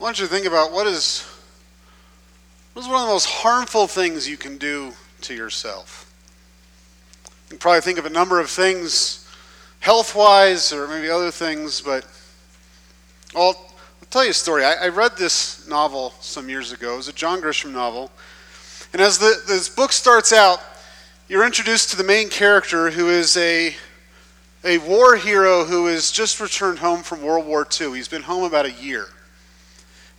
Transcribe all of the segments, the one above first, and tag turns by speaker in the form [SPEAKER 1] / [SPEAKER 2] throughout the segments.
[SPEAKER 1] I want you to think about what is, what is one of the most harmful things you can do to yourself. You can probably think of a number of things, health wise or maybe other things, but I'll, I'll tell you a story. I, I, read this novel some years ago. It was a John Grisham novel. And as the, this book starts out, you're introduced to the main character who is a, a war hero who has just returned home from World War II. He's been home about a year.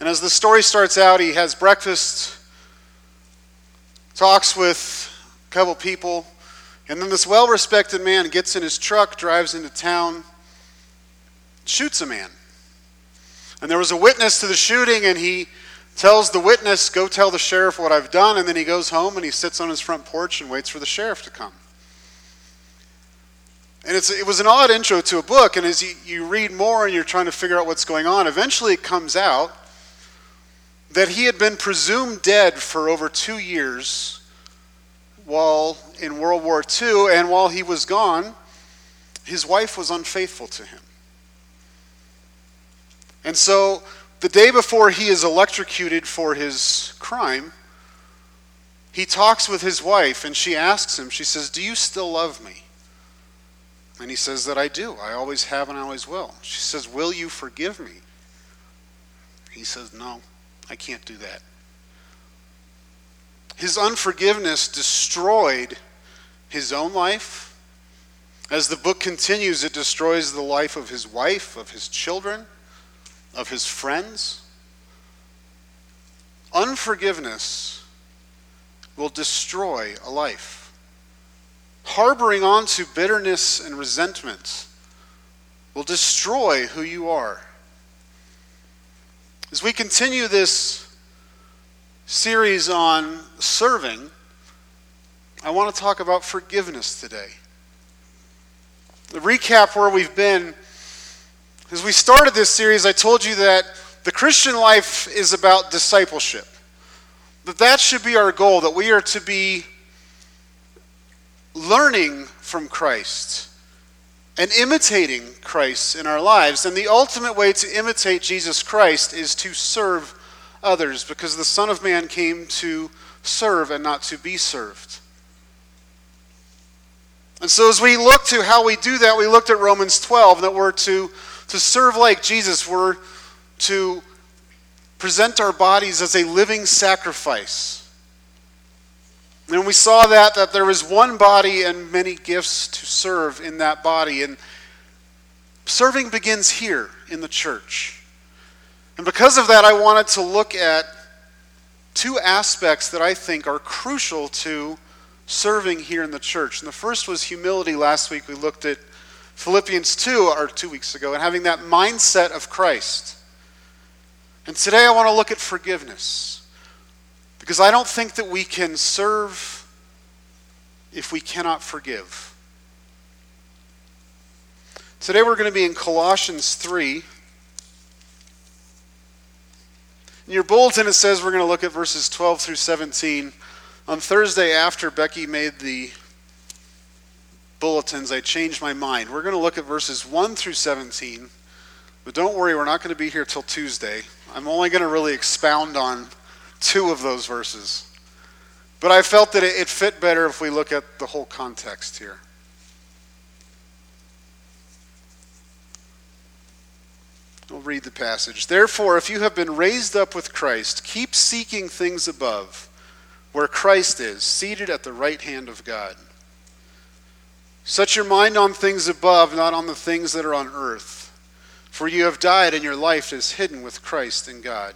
[SPEAKER 1] And as the story starts out, he has breakfast, talks with a couple people, and then this well respected man gets in his truck, drives into town, shoots a man. And there was a witness to the shooting, and he tells the witness, Go tell the sheriff what I've done. And then he goes home and he sits on his front porch and waits for the sheriff to come. And it was an odd intro to a book, and as you, you read more and you're trying to figure out what's going on, eventually it comes out that he had been presumed dead for over two years while in World War II, and while he was gone, his wife was unfaithful to him. And so, the day before he is electrocuted for his crime, he talks with his wife, and she asks him, She says, Do you still love me? And he says that I do. I always have and I always will. She says, Will you forgive me? He says, No. I can't do that. His unforgiveness destroyed his own life. As the book continues, it destroys the life of his wife, of his children, of his friends. Unforgiveness will destroy a life. Harboring onto bitterness and resentment will destroy who you are. As we continue this series on serving, I want to talk about forgiveness today. The recap where we've been, as we started this series, I told you that the Christian life is about discipleship. That that should be our goal, that we are to be learning from Christ and imitating Christ in our lives. And the ultimate way to imitate Jesus Christ is to serve others because the Son of Man came to serve and not to be served. And so, as we look to how we do that, we looked at Romans 12 that we're to, to serve like Jesus. We're to present our bodies as a living sacrifice and we saw that, that there is one body and many gifts to serve in that body. And serving begins here in the church. And because of that, I wanted to look at two aspects that I think are crucial to serving here in the church. And the first was humility. Last week we looked at Philippians 2, or two weeks ago, and having that mindset of Christ. And today I want to look at forgiveness. Because I don't think that we can serve if we cannot forgive. Today we're going to be in Colossians 3. In your bulletin, it says we're going to look at verses 12 through 17. On Thursday, after Becky made the bulletins, I changed my mind. We're going to look at verses 1 through 17. But don't worry, we're not going to be here till Tuesday. I'm only going to really expound on two of those verses. But I felt that it fit better if we look at the whole context here. I'll read the passage. Therefore, if you have been raised up with Christ, keep seeking things above, where Christ is, seated at the right hand of God. Set your mind on things above, not on the things that are on earth. For you have died, and your life is hidden with Christ in God.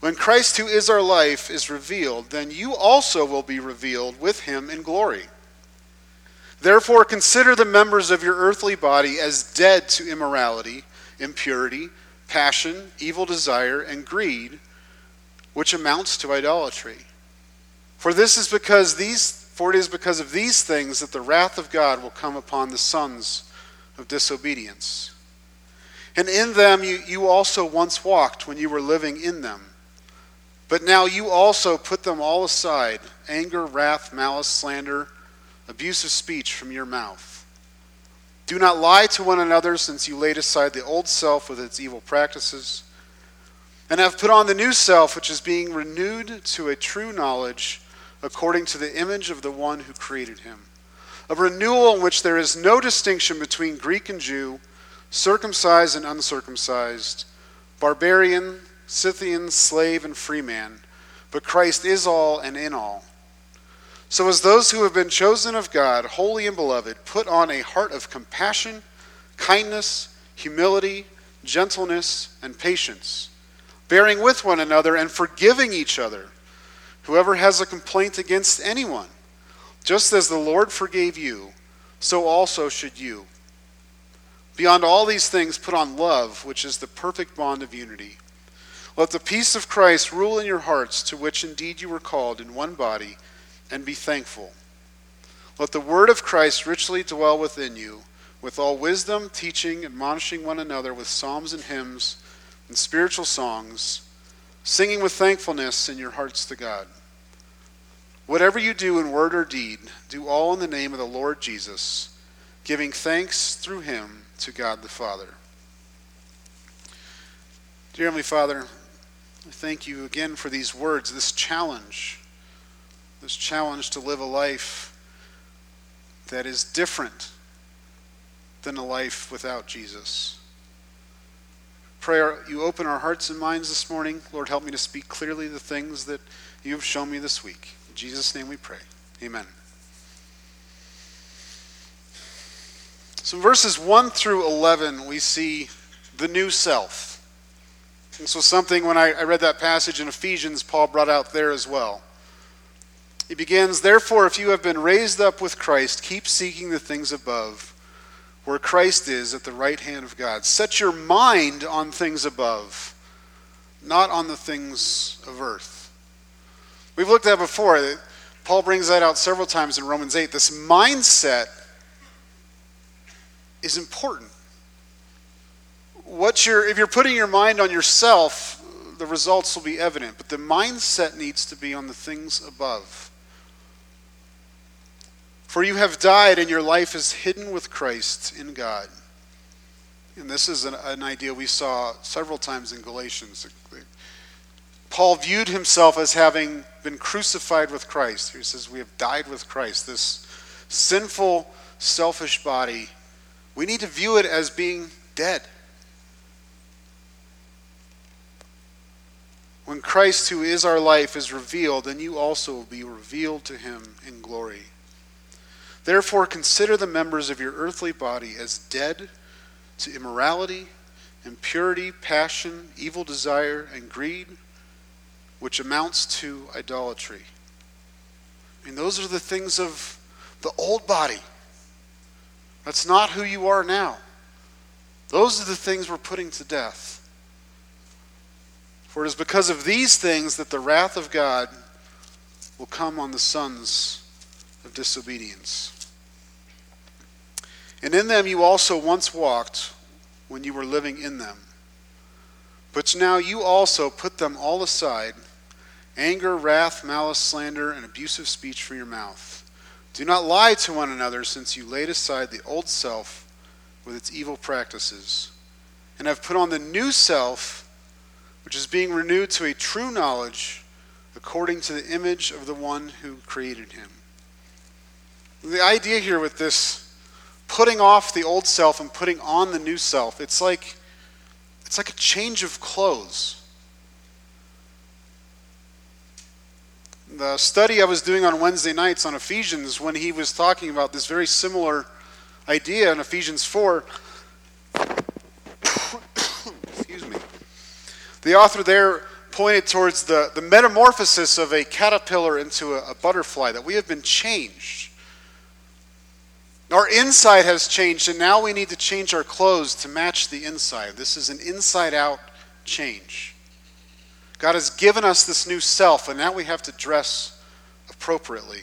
[SPEAKER 1] When Christ, who is our life, is revealed, then you also will be revealed with him in glory. Therefore, consider the members of your earthly body as dead to immorality, impurity, passion, evil desire, and greed, which amounts to idolatry. For this is because these for it is because of these things that the wrath of God will come upon the sons of disobedience. And in them you, you also once walked when you were living in them. But now you also put them all aside anger, wrath, malice, slander, abusive speech from your mouth. Do not lie to one another, since you laid aside the old self with its evil practices, and have put on the new self, which is being renewed to a true knowledge according to the image of the one who created him. A renewal in which there is no distinction between Greek and Jew, circumcised and uncircumcised, barbarian, Scythian, slave, and free man, but Christ is all and in all. So, as those who have been chosen of God, holy and beloved, put on a heart of compassion, kindness, humility, gentleness, and patience bearing with one another and forgiving each other. Whoever has a complaint against anyone, just as the Lord forgave you, so also should you. Beyond all these things, put on love, which is the perfect bond of unity. Let the peace of Christ rule in your hearts, to which indeed you were called in one body, and be thankful. Let the word of Christ richly dwell within you, with all wisdom, teaching, admonishing one another with psalms and hymns and spiritual songs, singing with thankfulness in your hearts to God. Whatever you do in word or deed, do all in the name of the Lord Jesus, giving thanks through him to God the Father. Dear Heavenly Father, Thank you again for these words, this challenge, this challenge to live a life that is different than a life without Jesus. Prayer, you open our hearts and minds this morning. Lord, help me to speak clearly the things that you have shown me this week. In Jesus' name we pray. Amen. So, verses 1 through 11, we see the new self. And so, something when I, I read that passage in Ephesians, Paul brought out there as well. He begins, Therefore, if you have been raised up with Christ, keep seeking the things above where Christ is at the right hand of God. Set your mind on things above, not on the things of earth. We've looked at before. Paul brings that out several times in Romans 8. This mindset is important. What you're, if you're putting your mind on yourself, the results will be evident. But the mindset needs to be on the things above. For you have died, and your life is hidden with Christ in God. And this is an, an idea we saw several times in Galatians. Paul viewed himself as having been crucified with Christ. He says, We have died with Christ. This sinful, selfish body, we need to view it as being dead. When Christ, who is our life, is revealed, then you also will be revealed to him in glory. Therefore, consider the members of your earthly body as dead to immorality, impurity, passion, evil desire, and greed, which amounts to idolatry. I mean, those are the things of the old body. That's not who you are now. Those are the things we're putting to death. For it is because of these things that the wrath of God will come on the sons of disobedience. And in them you also once walked when you were living in them. But now you also put them all aside anger, wrath, malice, slander, and abusive speech from your mouth. Do not lie to one another, since you laid aside the old self with its evil practices, and have put on the new self, which is being renewed to a true knowledge according to the image of the one who created him. The idea here with this putting off the old self and putting on the new self, it's like it's like a change of clothes. The study I was doing on Wednesday nights on Ephesians, when he was talking about this very similar idea in Ephesians 4, excuse me, the author there pointed towards the, the metamorphosis of a caterpillar into a, a butterfly, that we have been changed. Our inside has changed, and now we need to change our clothes to match the inside. This is an inside out change. God has given us this new self, and now we have to dress appropriately.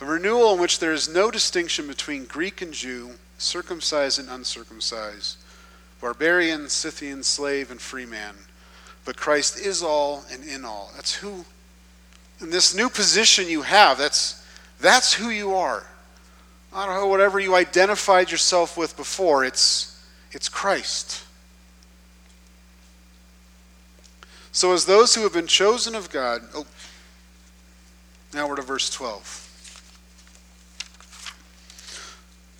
[SPEAKER 1] A renewal in which there is no distinction between Greek and Jew, circumcised and uncircumcised, barbarian, Scythian, slave, and free man. But Christ is all and in all. That's who in this new position you have, that's, that's who you are. I don't know, whatever you identified yourself with before, it's, It's Christ. So, as those who have been chosen of God, oh, now we're to verse 12.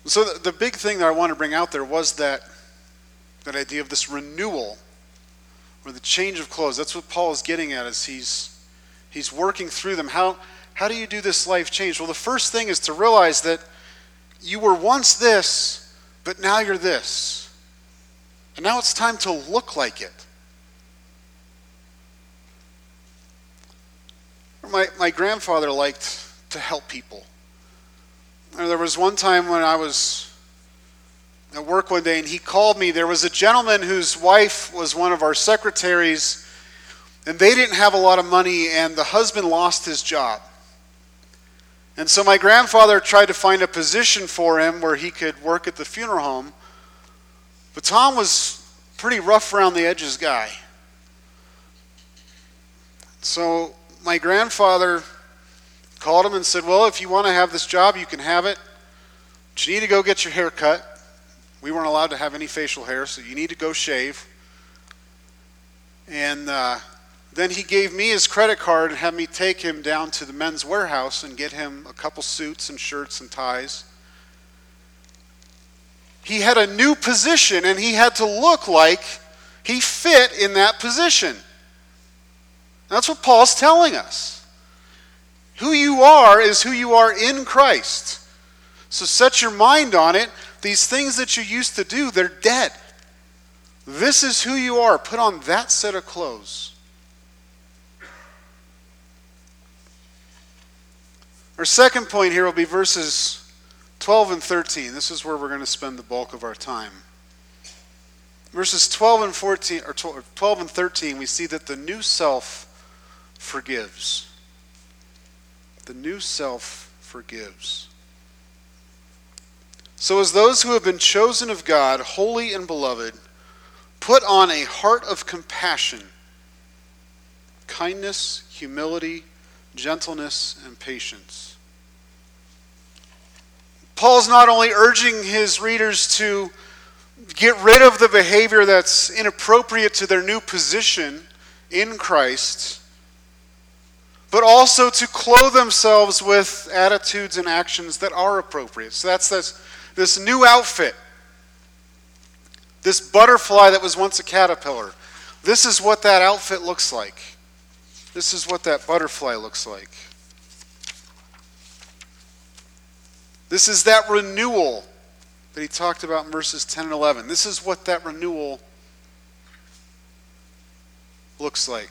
[SPEAKER 1] So, the, the big thing that I want to bring out there was that, that idea of this renewal or the change of clothes. That's what Paul is getting at as he's, he's working through them. How, how do you do this life change? Well, the first thing is to realize that you were once this, but now you're this. And now it's time to look like it. My, my grandfather liked to help people. There was one time when I was at work one day and he called me. There was a gentleman whose wife was one of our secretaries, and they didn't have a lot of money, and the husband lost his job. And so my grandfather tried to find a position for him where he could work at the funeral home. But Tom was pretty rough around the edges guy. So my grandfather called him and said, Well, if you want to have this job, you can have it. But you need to go get your hair cut. We weren't allowed to have any facial hair, so you need to go shave. And uh, then he gave me his credit card and had me take him down to the Men's Wearhouse and get him a couple suits and shirts and ties. He had a new position and he had to look like he fit in that position. That's what Paul's telling us. Who you are is who you are in Christ. So set your mind on it. These things that you used to do, they're dead. This is who you are. Put on that set of clothes. Our second point here will be verses 12 and 13. This is where we're going to spend the bulk of our time. Verses 12 and 14 or 12 and 13, we see that the new self forgives. The new self forgives. So, as those who have been chosen of God, holy and beloved, put on a heart of compassion, kindness, humility, gentleness, and patience Paul's not only urging his readers to get rid of the behavior that's inappropriate to their new position in Christ, but also to clothe themselves with attitudes and actions that are appropriate. So that's this, this new outfit, this butterfly that was once a caterpillar. This is what that outfit looks like. This is what that butterfly looks like. This is that renewal that he talked about in verses 10 and 11. This is what that renewal looks like.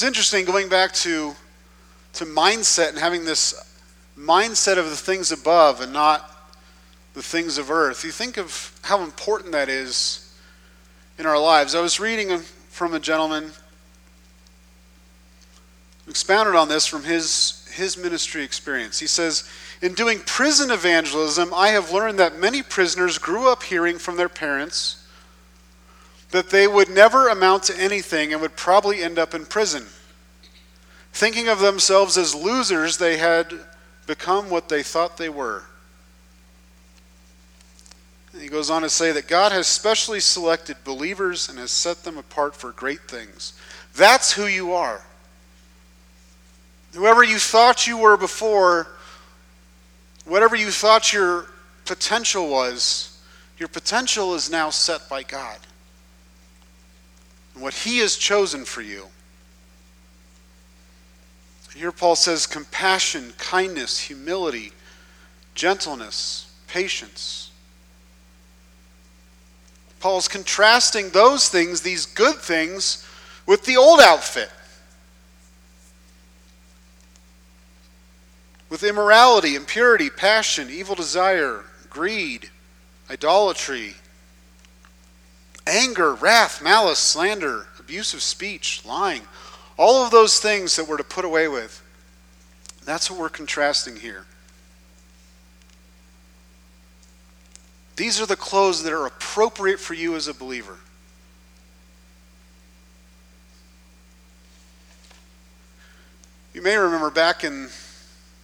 [SPEAKER 1] It's interesting going back to, to mindset and having this mindset of the things above and not the things of earth. You think of how important that is in our lives. I was reading from a gentleman expounded on this from his his ministry experience. He says, In doing prison evangelism, I have learned that many prisoners grew up hearing from their parents that they would never amount to anything and would probably end up in prison. Thinking of themselves as losers, they had become what they thought they were. And he goes on to say that God has specially selected believers and has set them apart for great things. That's who you are. Whoever you thought you were before, whatever you thought your potential was, your potential is now set by God. And what He has chosen for you. Here Paul says compassion, kindness, humility, gentleness, patience. Paul's contrasting those things, these good things, with the old outfit. with immorality, impurity, passion, evil desire, greed, idolatry, anger, wrath, malice, slander, abusive speech, lying. All of those things that we're to put away with. That's what we're contrasting here. These are the clothes that are appropriate for you as a believer. You may remember back in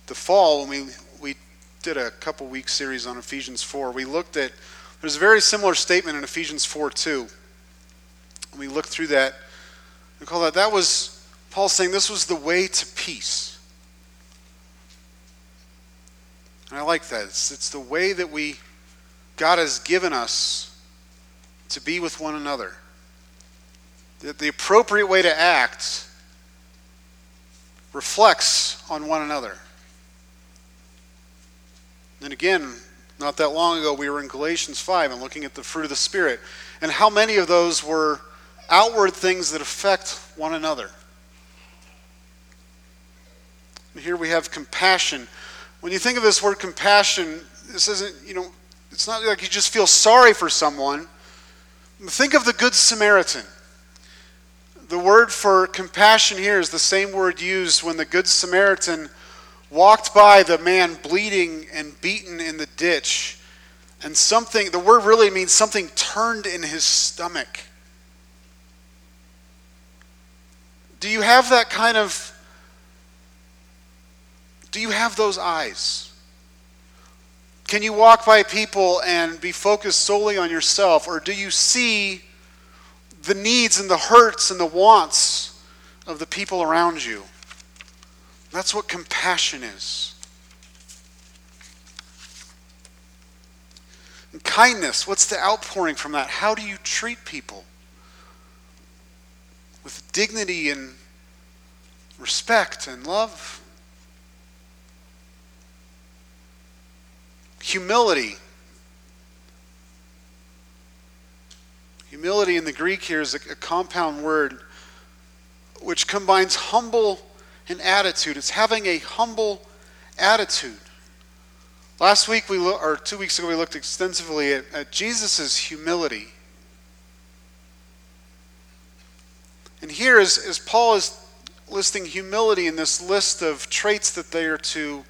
[SPEAKER 1] the fall when we, we did a couple week series on Ephesians 4, we looked at There's a very similar statement in Ephesians 4 2. When we look through that, we call that, that was Paul saying this was the way to peace. And I like that. It's, it's the way that we, God has given us to be with one another. The, the appropriate way to act reflects on one another. And again, not that long ago, we were in Galatians 5 and looking at the fruit of the Spirit. And how many of those were outward things that affect one another? And here we have compassion. When you think of this word compassion, this isn't, you know, it's not like you just feel sorry for someone. Think of the Good Samaritan. The word for compassion here is the same word used when the Good Samaritan walked by the man bleeding and beaten in the ditch, and something, the word really means something turned in his stomach. Do you have that kind of, do you have those eyes? Can you walk by people and be focused solely on yourself, or do you see the needs and the hurts and the wants of the people around you? That's what compassion is. And kindness, what's the outpouring from that? How do you treat people? With dignity and respect and love. Humility. Humility in the Greek here is a, a compound word which combines humble and attitude. It's having a humble attitude. Last week, we lo- or two weeks ago, we looked extensively at, at Jesus' humility. And here, as, as Paul is listing humility in this list of traits that they are to,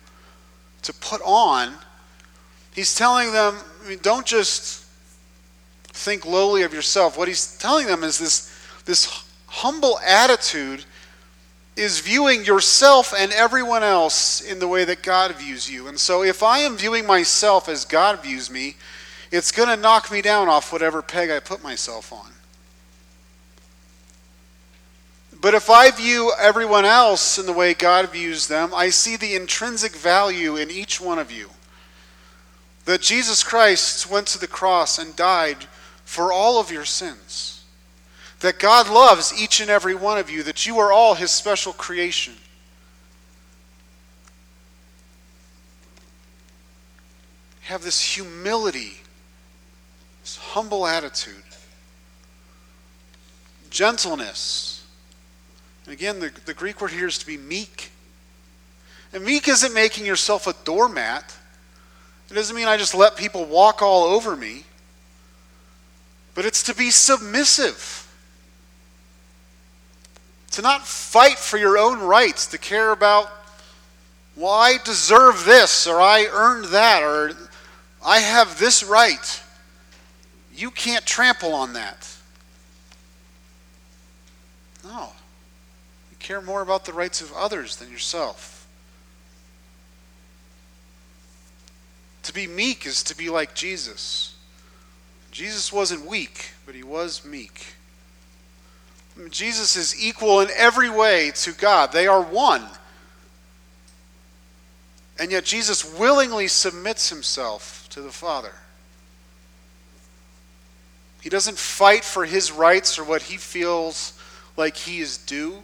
[SPEAKER 1] to put on, he's telling them, I mean, don't just think lowly of yourself. What he's telling them is this, this humble attitude is viewing yourself and everyone else in the way that God views you. And so if I am viewing myself as God views me, it's going to knock me down off whatever peg I put myself on. But if I view everyone else in the way God views them, I see the intrinsic value in each one of you. That Jesus Christ went to the cross and died for all of your sins that God loves each and every one of you, that you are all His special creation. Have this humility, this humble attitude, gentleness. And again, the, the Greek word here is to be meek. And meek isn't making yourself a doormat. It doesn't mean I just let people walk all over me. But it's to be submissive to not fight for your own rights, to care about, well, I deserve this, or I earned that, or I have this right. You can't trample on that. No. You care more about the rights of others than yourself. To be meek is to be like Jesus. Jesus wasn't weak, but he was meek. Jesus is equal in every way to God. They are one. And yet Jesus willingly submits himself to the Father. He doesn't fight for his rights or what he feels like he is due.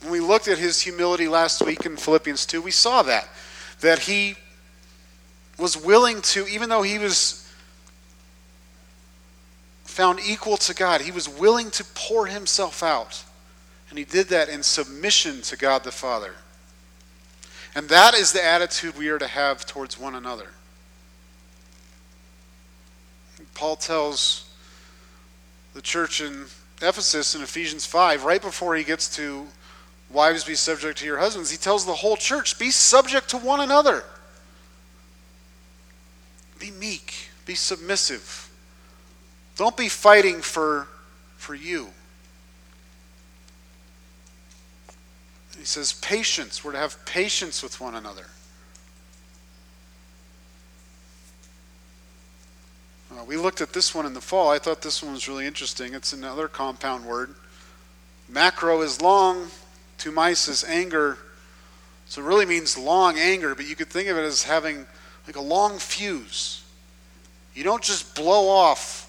[SPEAKER 1] When we looked at his humility last week in Philippians 2, we saw that. That he was willing to, even though he was found equal to God. He was willing to pour himself out. And he did that in submission to God the Father. And that is the attitude we are to have towards one another. Paul tells the church in Ephesus in Ephesians 5, right before he gets to wives be subject to your husbands, he tells the whole church, be subject to one another. Be meek, be submissive. Don't be fighting for, for you. He says, patience. We're to have patience with one another. Uh, we looked at this one in the fall. I thought this one was really interesting. It's another compound word. Macro is long, tumais is anger. So it really means long anger, but you could think of it as having like a long fuse. You don't just blow off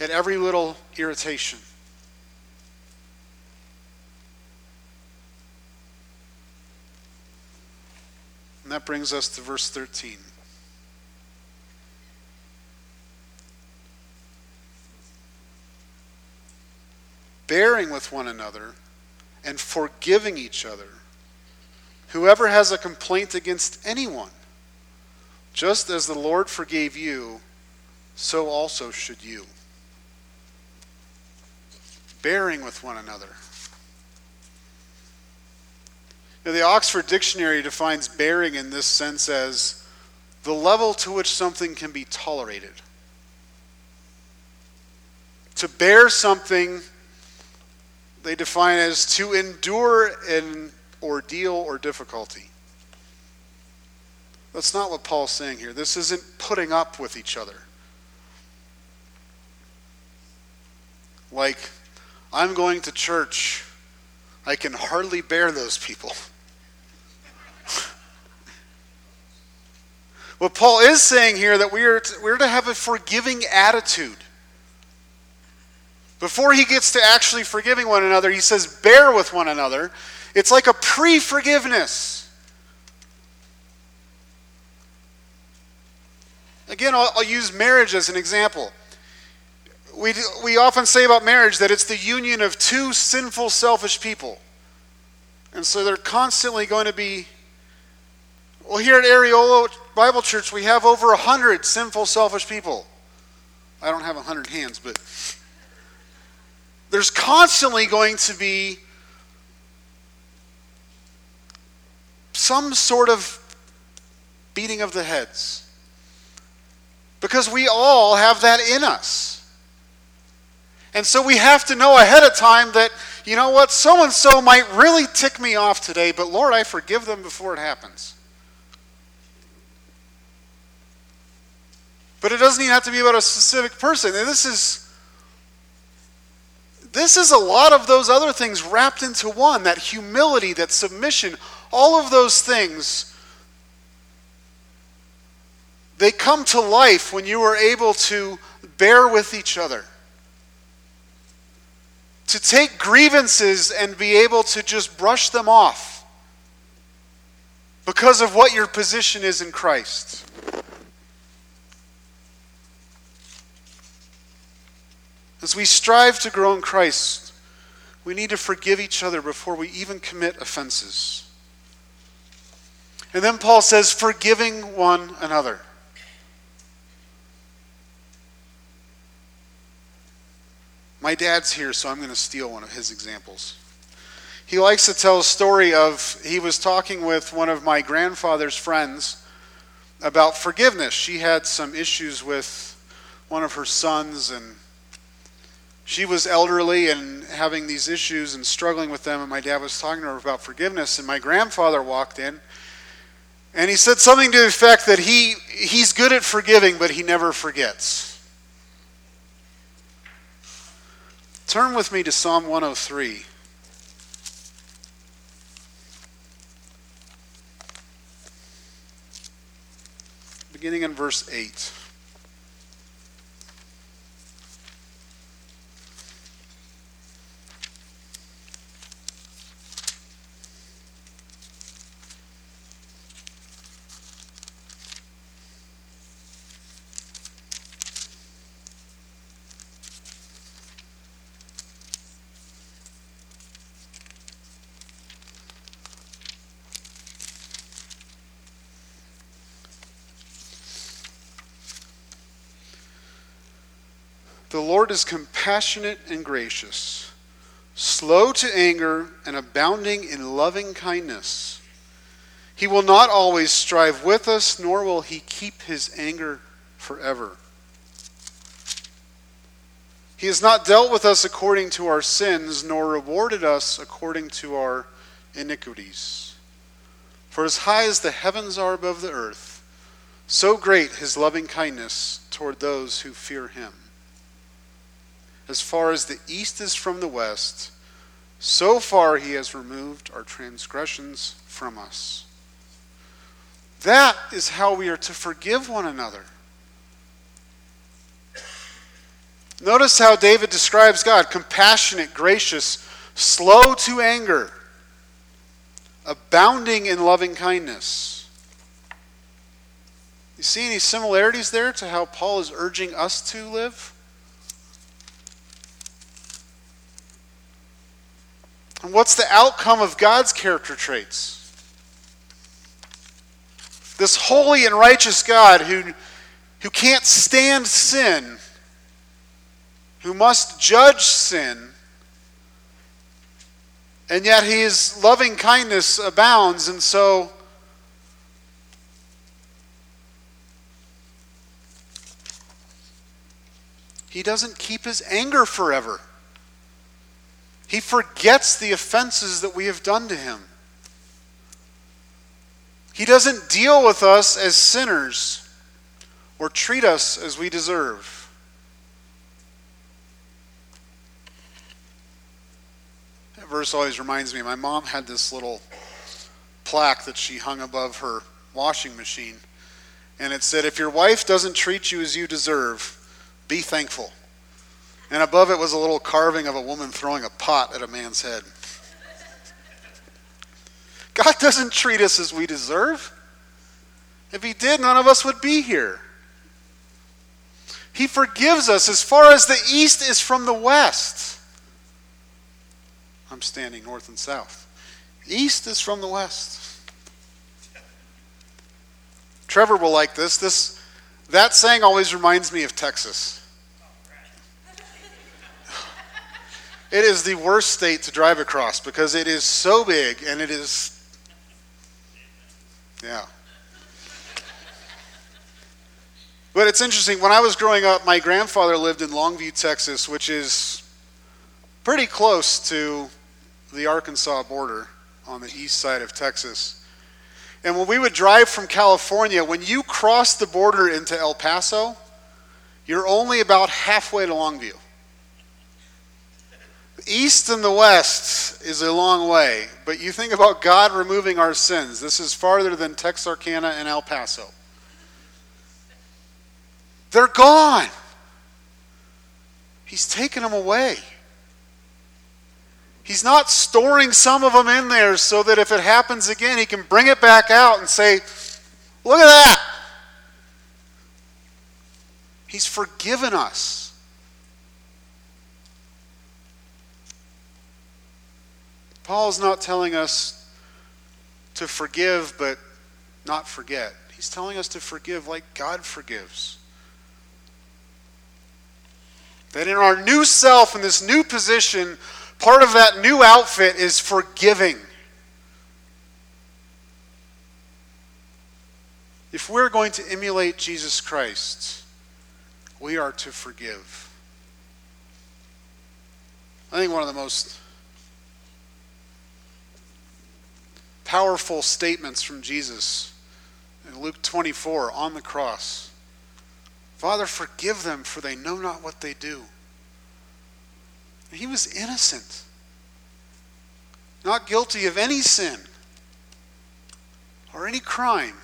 [SPEAKER 1] at every little irritation. And that brings us to verse 13. Bearing with one another and forgiving each other. Whoever has a complaint against anyone, just as the Lord forgave you, so also should you. Bearing with one another. Now, the Oxford Dictionary defines bearing in this sense as the level to which something can be tolerated. To bear something, they define as to endure an ordeal or difficulty. That's not what Paul's saying here. This isn't putting up with each other. Like, I'm going to church. I can hardly bear those people. what Paul is saying here that we are to, we're to have a forgiving attitude. Before he gets to actually forgiving one another, he says, bear with one another. It's like a pre forgiveness. Again, I'll, I'll, use marriage as an example. We, we often say about marriage that it's the union of two sinful, selfish people. And so they're constantly going to be. Well, here at Areola Bible Church, we have over a hundred sinful, selfish people. I don't have a hundred hands, but there's constantly going to be some sort of beating of the heads. Because we all have that in us. And so we have to know ahead of time that, you know what, so and so might really tick me off today, but Lord, I forgive them before it happens. But it doesn't even have to be about a specific person. And this is this is a lot of those other things wrapped into one that humility, that submission, all of those things. They come to life when you are able to bear with each other. To take grievances and be able to just brush them off because of what your position is in Christ. As we strive to grow in Christ, we need to forgive each other before we even commit offenses. And then Paul says, forgiving one another. My dad's here, so I'm going to steal one of his examples. He likes to tell a story of he was talking with one of my grandfather's friends about forgiveness. She had some issues with one of her sons and she was elderly and having these issues and struggling with them, and my dad was talking to her about forgiveness. And my grandfather walked in, and he said something to the effect that he, he's good at forgiving, but he never forgets. Turn with me to Psalm 103. Beginning in verse 8. The Lord is compassionate and gracious, slow to anger, and abounding in loving kindness. He will not always strive with us, nor will he keep his anger forever. He has not dealt with us according to our sins, nor rewarded us according to our iniquities. For as high as the heavens are above the earth, So great his loving kindness toward those who fear him. As far as the east is from the west, so far he has removed our transgressions from us. That is how we are to forgive one another. Notice how David describes God compassionate, gracious, slow to anger, abounding in loving kindness. You see any similarities there to how Paul is urging us to live? And what's the outcome of God's character traits? This holy and righteous God who, who can't stand sin who must judge sin, and yet his loving kindness abounds, and so he doesn't keep his anger forever. He forgets the offenses that we have done to him. He doesn't deal with us as sinners or treat us as we deserve. That verse always reminds me my mom had this little plaque that she hung above her washing machine. And it said, If your wife doesn't treat you as you deserve, be thankful. And above it was a little carving of a woman throwing a pot at a man's head. God doesn't treat us as we deserve. If He did, none of us would be here. He forgives us as far as the east is from the west. I'm standing north and south. East is from the west. Trevor will like this. This that saying always reminds me of Texas. It is the worst state to drive across because it is so big and it is yeah. But it's interesting. When I was growing up, my grandfather lived in Longview, Texas, which is pretty close to the Arkansas border on the east side of Texas. And when we would drive from California, when you cross the border into El Paso, you're only about halfway to Longview. East and the west is a long way, but you think about God removing our sins. This is farther than Texarkana and El Paso. They're gone. He's taken them away. He's not storing some of them in there so that if it happens again, he can bring it back out and say, Look at that. He's forgiven us. Paul's not telling us to forgive but not forget. He's telling us to forgive like God forgives. That in our new self, in this new position, Part of that new outfit is forgiving. If we're going to emulate Jesus Christ, we are to forgive. I think one of the most powerful statements from Jesus in Luke 24 on the cross Father, forgive them, for they know not what they do. He was innocent, not guilty of any sin or any crime.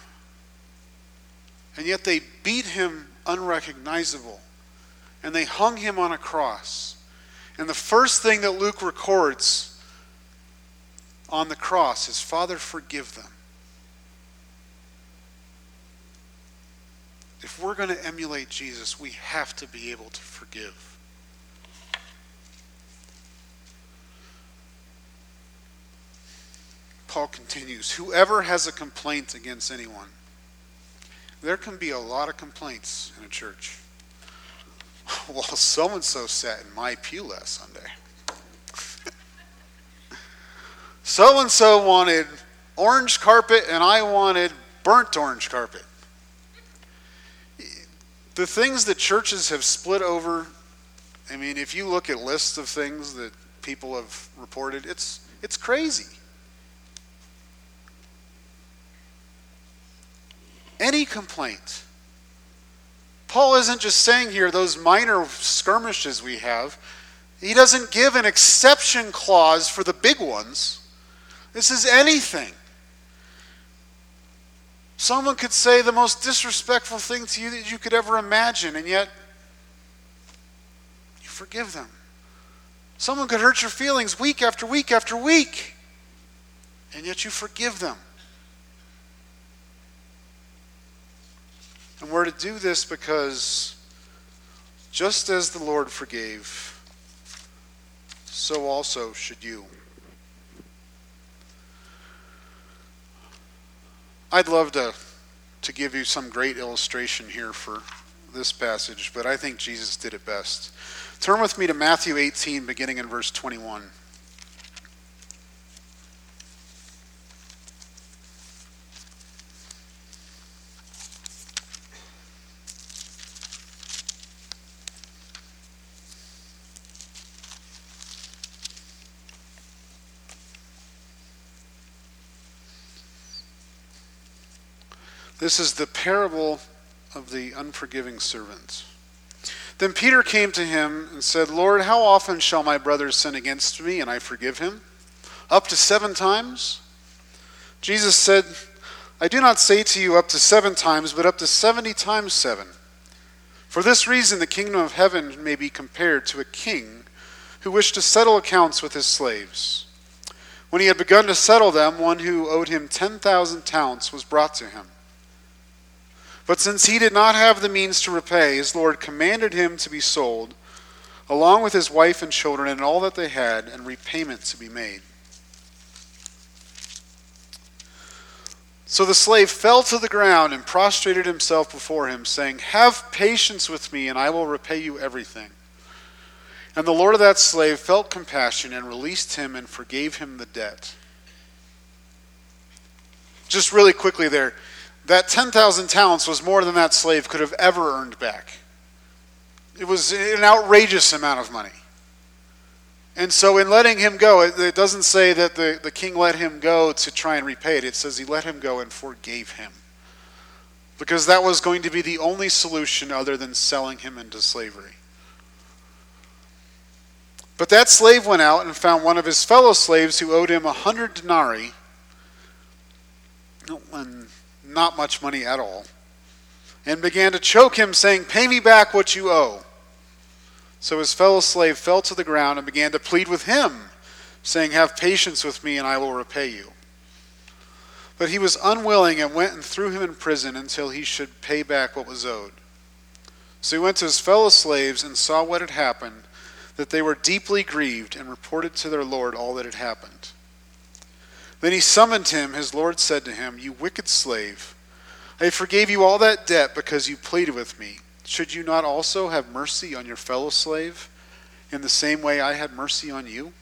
[SPEAKER 1] And yet they beat him unrecognizable. And they hung him on a cross. And the first thing that Luke records on the cross is Father, forgive them. If we're going to emulate Jesus, we have to be able to forgive. Paul continues Whoever has a complaint against anyone, there can be a lot of complaints in a church. Well, so and so sat in my pew last Sunday. So and so wanted orange carpet, and I wanted burnt orange carpet. The things that churches have split over, I mean, if you look at lists of things that people have reported, it's, it's crazy. any complaint. Paul isn't just saying here those minor skirmishes we have. He doesn't give an exception clause for the big ones. This is anything. Someone could say the most disrespectful thing to you that you could ever imagine, and yet you forgive them. Someone could hurt your feelings week after week after week, and yet you forgive them. And we're to do this because just as the Lord forgave, so also should you. I'd love to, to give you some great illustration here for this passage, but I think Jesus did it best. Turn with me to Matthew 18, beginning in verse 21. This is the parable of the unforgiving servant. Then Peter came to him and said, Lord, how often shall my brother sin against me and I forgive him? Up to seven times? Jesus said, I do not say to you up to seven times, but up to seventy times seven. For this reason, the kingdom of heaven may be compared to a king who wished to settle accounts with his slaves. When he had begun to settle them, one who owed him 10,000 talents was brought to him. But since he did not have the means to repay, his Lord commanded him to be sold, along with his wife and children and all that they had, and repayment to be made. So the slave fell to the ground and prostrated himself before him, saying, Have patience with me, and I will repay you everything. And the Lord of that slave felt compassion and released him and forgave him the debt. Just really quickly there that 10,000 talents was more than that slave could have ever earned back. It was an outrageous amount of money. And so, in letting him go, it, it, doesn't say that the, the king let him go to try and repay it. It says he let him go and forgave him. Because that was going to be the only solution other than selling him into slavery. But that slave went out and found one of his fellow slaves who owed him a hundred denarii. And not much money at all, and began to choke him, saying, Pay me back what you owe. So his fellow slave fell to the ground and began to plead with him, saying, Have patience with me, and I will repay you. But he was unwilling and went and threw him in prison until he should pay back what was owed. So he went to his fellow slaves and saw what had happened, that they were deeply grieved, and reported to their Lord all that had happened. Then he summoned him. His Lord said to him, You wicked slave, I forgave you all that debt because you pleaded with me. Should you not also have mercy on your fellow slave in the same way I had mercy on you?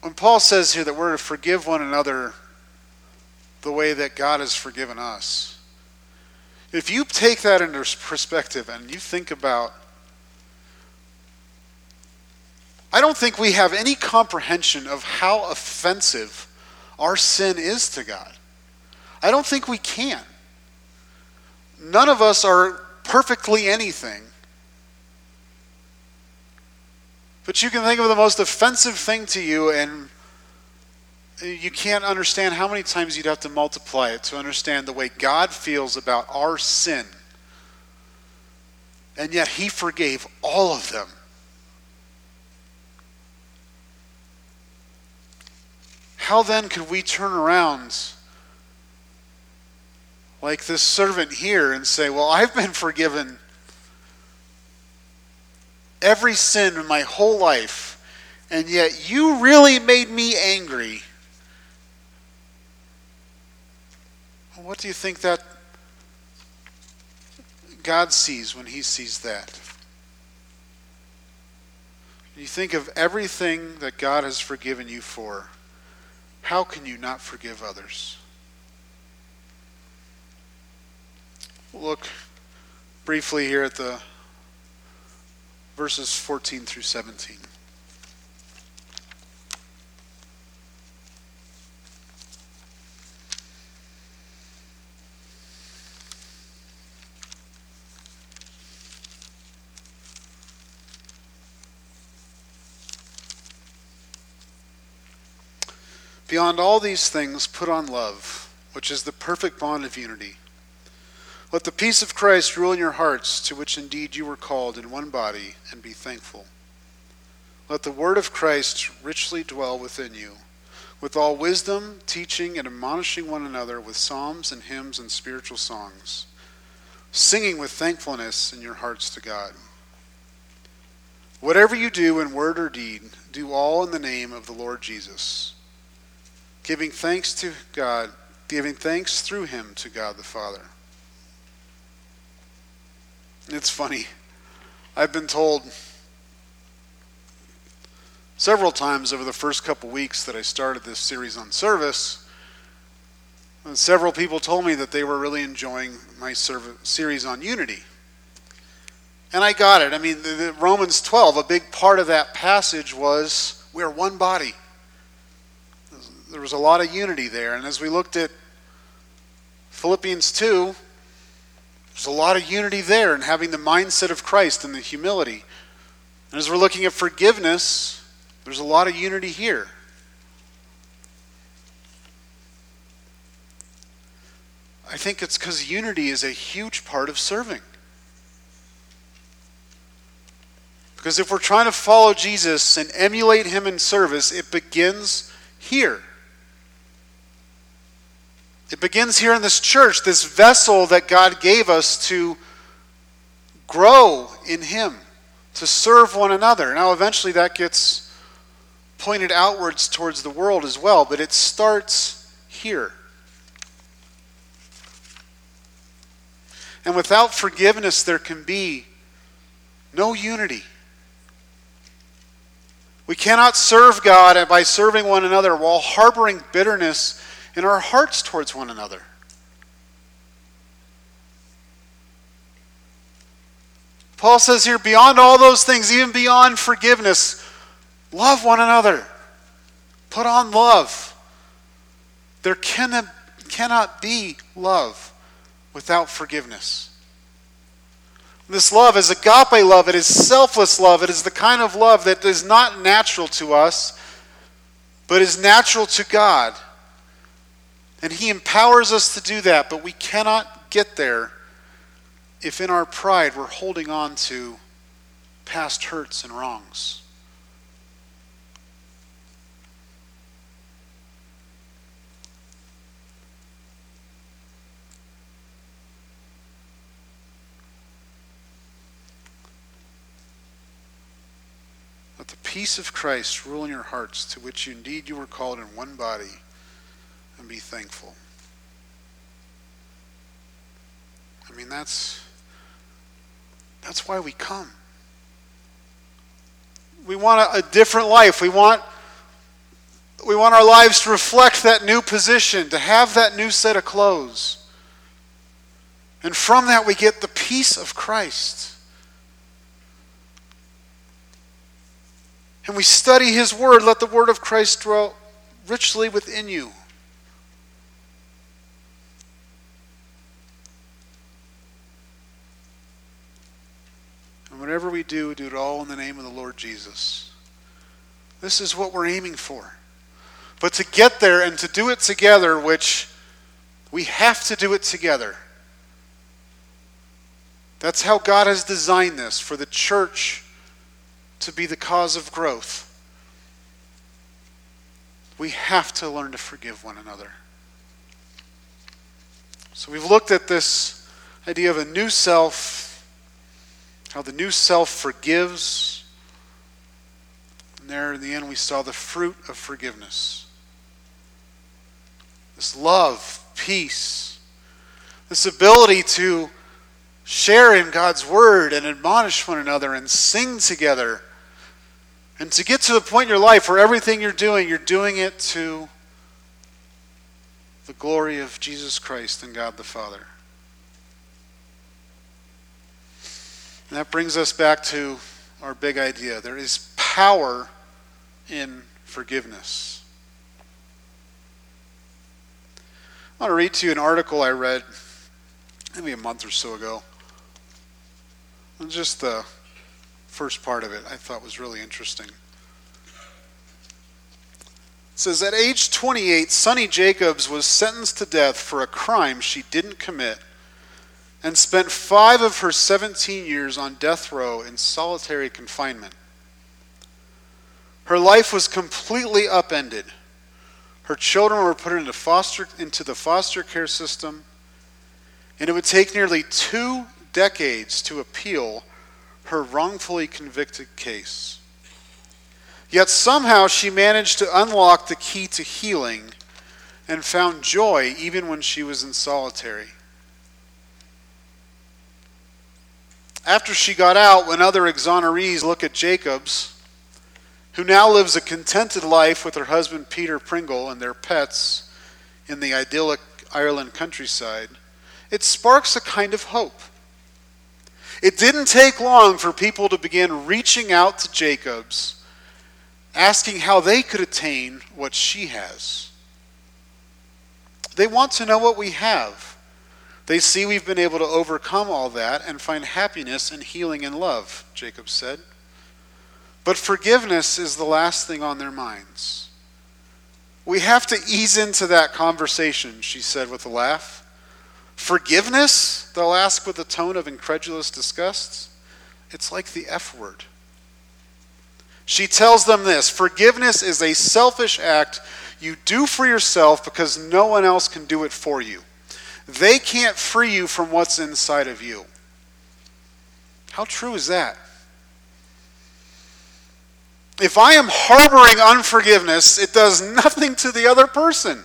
[SPEAKER 1] When Paul says here that we're to forgive one another the way that God has forgiven us, if you take that into perspective and you think about I don't think we have any comprehension of how offensive our sin is to God. I don't think we can. None of us are perfectly anything. But you can think of the most offensive thing to you, and you can't understand how many times you'd have to multiply it to understand the way God feels about our sin. And yet, He forgave all of them. How then could we turn around like this servant here and say, Well, I've been forgiven every sin in my whole life, and yet you really made me angry? What do you think that God sees when He sees that? You think of everything that God has forgiven you for how can you not forgive others? look briefly here at the verses 14 through 17. Beyond all these things, put on love, which is the perfect bond of unity. Let the peace of Christ rule in your hearts, to which indeed you were called in one body, and be thankful. Let the word of Christ richly dwell within you, with all wisdom, teaching and admonishing one another with psalms and hymns and spiritual songs, singing with thankfulness in your hearts to God. Whatever you do in word or deed, do all in the name of the Lord Jesus giving thanks to God, giving thanks through him to God the Father. It's funny. I've been told several times over the first couple weeks that I started this series on service. Several people told me that they were really enjoying my series on unity. And I got it. I mean, the, the Romans 12, a big part of that passage was we are one body there was a lot of unity there. And as we looked at Philippians 2, there's a lot of unity there in having the mindset of Christ and the humility. And as we're looking at forgiveness, there's a lot of unity here. I think it's because unity is a huge part of serving. Because if we're trying to follow Jesus and emulate him in service, it begins here. It begins here in this church, this vessel that God gave us to grow in Him, to serve one another. Now, eventually, that gets pointed outwards towards the world as well, but it starts here. And without forgiveness, there can be no unity. We cannot serve God by serving one another while harboring bitterness in our hearts towards one another. Paul says here, beyond all those things, even beyond forgiveness, love one another. Put on love. There cannot, cannot be love without forgiveness. This love is agape love. It is selfless love. It is the kind of love that is not natural to us, but is natural to God. And He empowers us to do that, but we cannot get there if in our pride we're holding on to past hurts and wrongs. Let the peace of Christ rule in your hearts, to which indeed you were called in one body and be thankful. I mean, that's that's why we come. We want a, a different life. We want we want our lives to reflect that new position, to have that new set of clothes. And from that, we get the peace of Christ. And we study His Word. Let the Word of Christ dwell richly within you. And whatever we do, do it all in the name of the Lord Jesus. This is what we're aiming for. But to get there and to do it together, which we have to do it together. That's how God has designed this for the church to be the cause of growth. We have to learn to forgive one another. So we've looked at this idea of a new self how the new self forgives. And there in the end, we saw the fruit of forgiveness. This love, peace, this ability to share in God's word and admonish one another and sing together. And to get to the point in your life where everything you're doing, you're doing it to the glory of Jesus Christ and God the Father. And that brings us back to our big idea. There is power in forgiveness. I want to read to you an article I read maybe a month or so ago. Just the first part of it I thought was really interesting. It says at age 28, Sunny Jacobs was sentenced to death for a crime she didn't commit and spent five of her 17 years on death row in solitary confinement. Her life was completely upended. Her children were put into, foster, into the foster care system, and it would take nearly two decades to appeal her wrongfully convicted case. Yet somehow she managed to unlock the key to healing and found joy even when she was in solitary. After she got out, when other exonerees look at Jacobs, who now lives a contented life with her husband Peter Pringle and their pets in the idyllic Ireland countryside, it sparks a kind of hope. It didn't take long for people to begin reaching out to Jacobs, asking how they could attain what she has. They want to know what we have. They see we've been able to overcome all that and find happiness and healing and love, Jacob said. But forgiveness is the last thing on their minds. We have to ease into that conversation, she said with a laugh. Forgiveness? They'll ask with a tone of incredulous disgust. It's like the F word. She tells them this Forgiveness is a selfish act you do for yourself because no one else can do it for you. They can't free you from what's inside of you. How true is that? If I am harboring unforgiveness, it does nothing to the other person,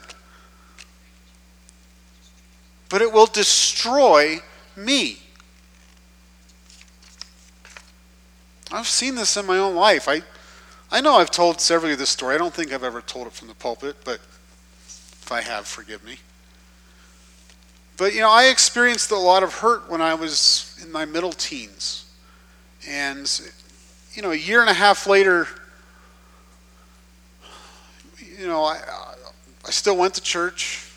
[SPEAKER 1] but it will destroy me. I've seen this in my own life. I, I know I've told several of this story. I don't think I've ever told it from the pulpit, but if I have, forgive me. But, you know, I experienced a lot of hurt when I was in my middle teens. And, you know, a year and a half later, you know, I, I still went to church.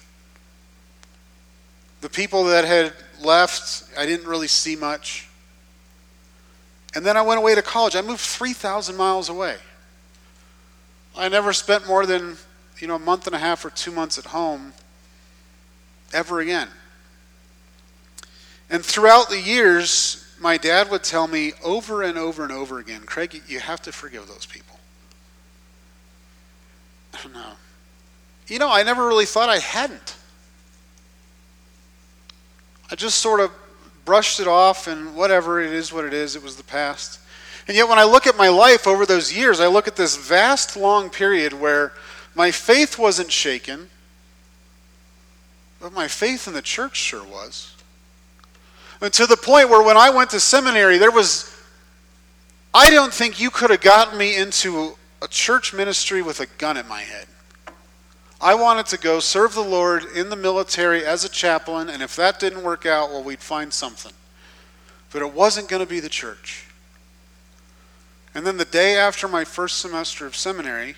[SPEAKER 1] The people that had left, I didn't really see much. And then I went away to college. I moved 3,000 miles away. I never spent more than, you know, a month and a half or two months at home ever again. And throughout the years, my dad would tell me over and over and over again, Craig, you have to forgive those people. No. You know, I never really thought I hadn't. I just sort of brushed it off and whatever, it is what it is, it was the past. And yet, when I look at my life over those years, I look at this vast, long period where my faith wasn't shaken, but my faith in the church sure was. To the point where when I went to seminary, there was, I don't think you could have gotten me into a church ministry with a gun at my head. I wanted to go serve the Lord in the military as a chaplain, and if that didn't work out, well, we'd find something. But it wasn't going to be the church. And then the day after my first semester of seminary,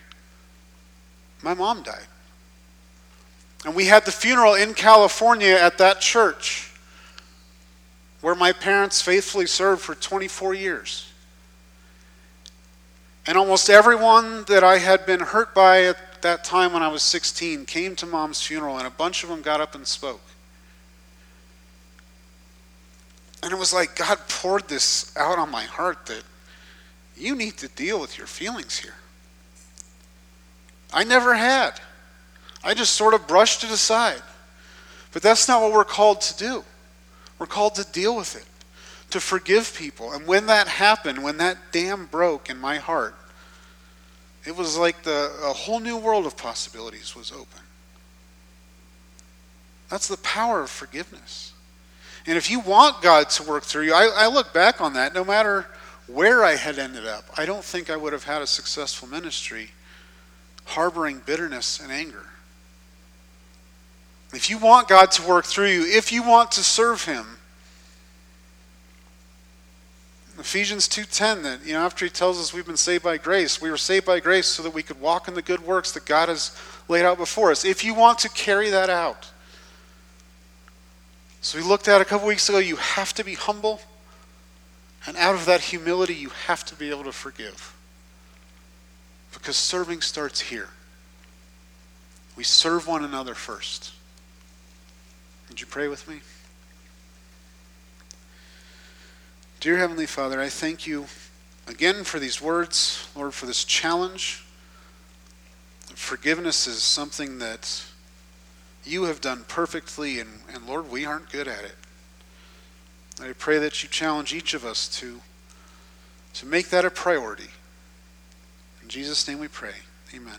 [SPEAKER 1] my mom died. And we had the funeral in California at that church where my parents faithfully served for 24 years. And almost everyone that I had been hurt by at that time when I was 16 came to mom's funeral, and a bunch of them got up and spoke. And it was like God poured this out on my heart that you need to deal with your feelings here. I never had. I just sort of brushed it aside. But that's not what we're called to do. We're called to deal with it to forgive people. And when that happened, when that dam broke in my heart, it was like the, a whole new world of possibilities was open. That's the power of forgiveness. And if you want God to work through you, I, I look back on that, no matter where I had ended up, I don't think I would have had a successful ministry harboring bitterness and anger. If you want God to work through you, if you want to serve Him, Ephesians 2:10 that you know after he tells us we've been saved by grace, we were saved by grace so that we could walk in the good works that God has laid out before us. If you want to carry that out. So we looked at a couple weeks ago, you have to be humble. And out of that humility, you have to be able to forgive. Because serving starts here. we serve one another first. Would you pray with me? Dear Heavenly Father, I thank you again for these words, Lord, for this challenge. Forgiveness is something that you have done perfectly, and, and Lord, we aren't good at it. I pray that you challenge each of us to, to make that a priority. In Jesus' name we pray. Amen.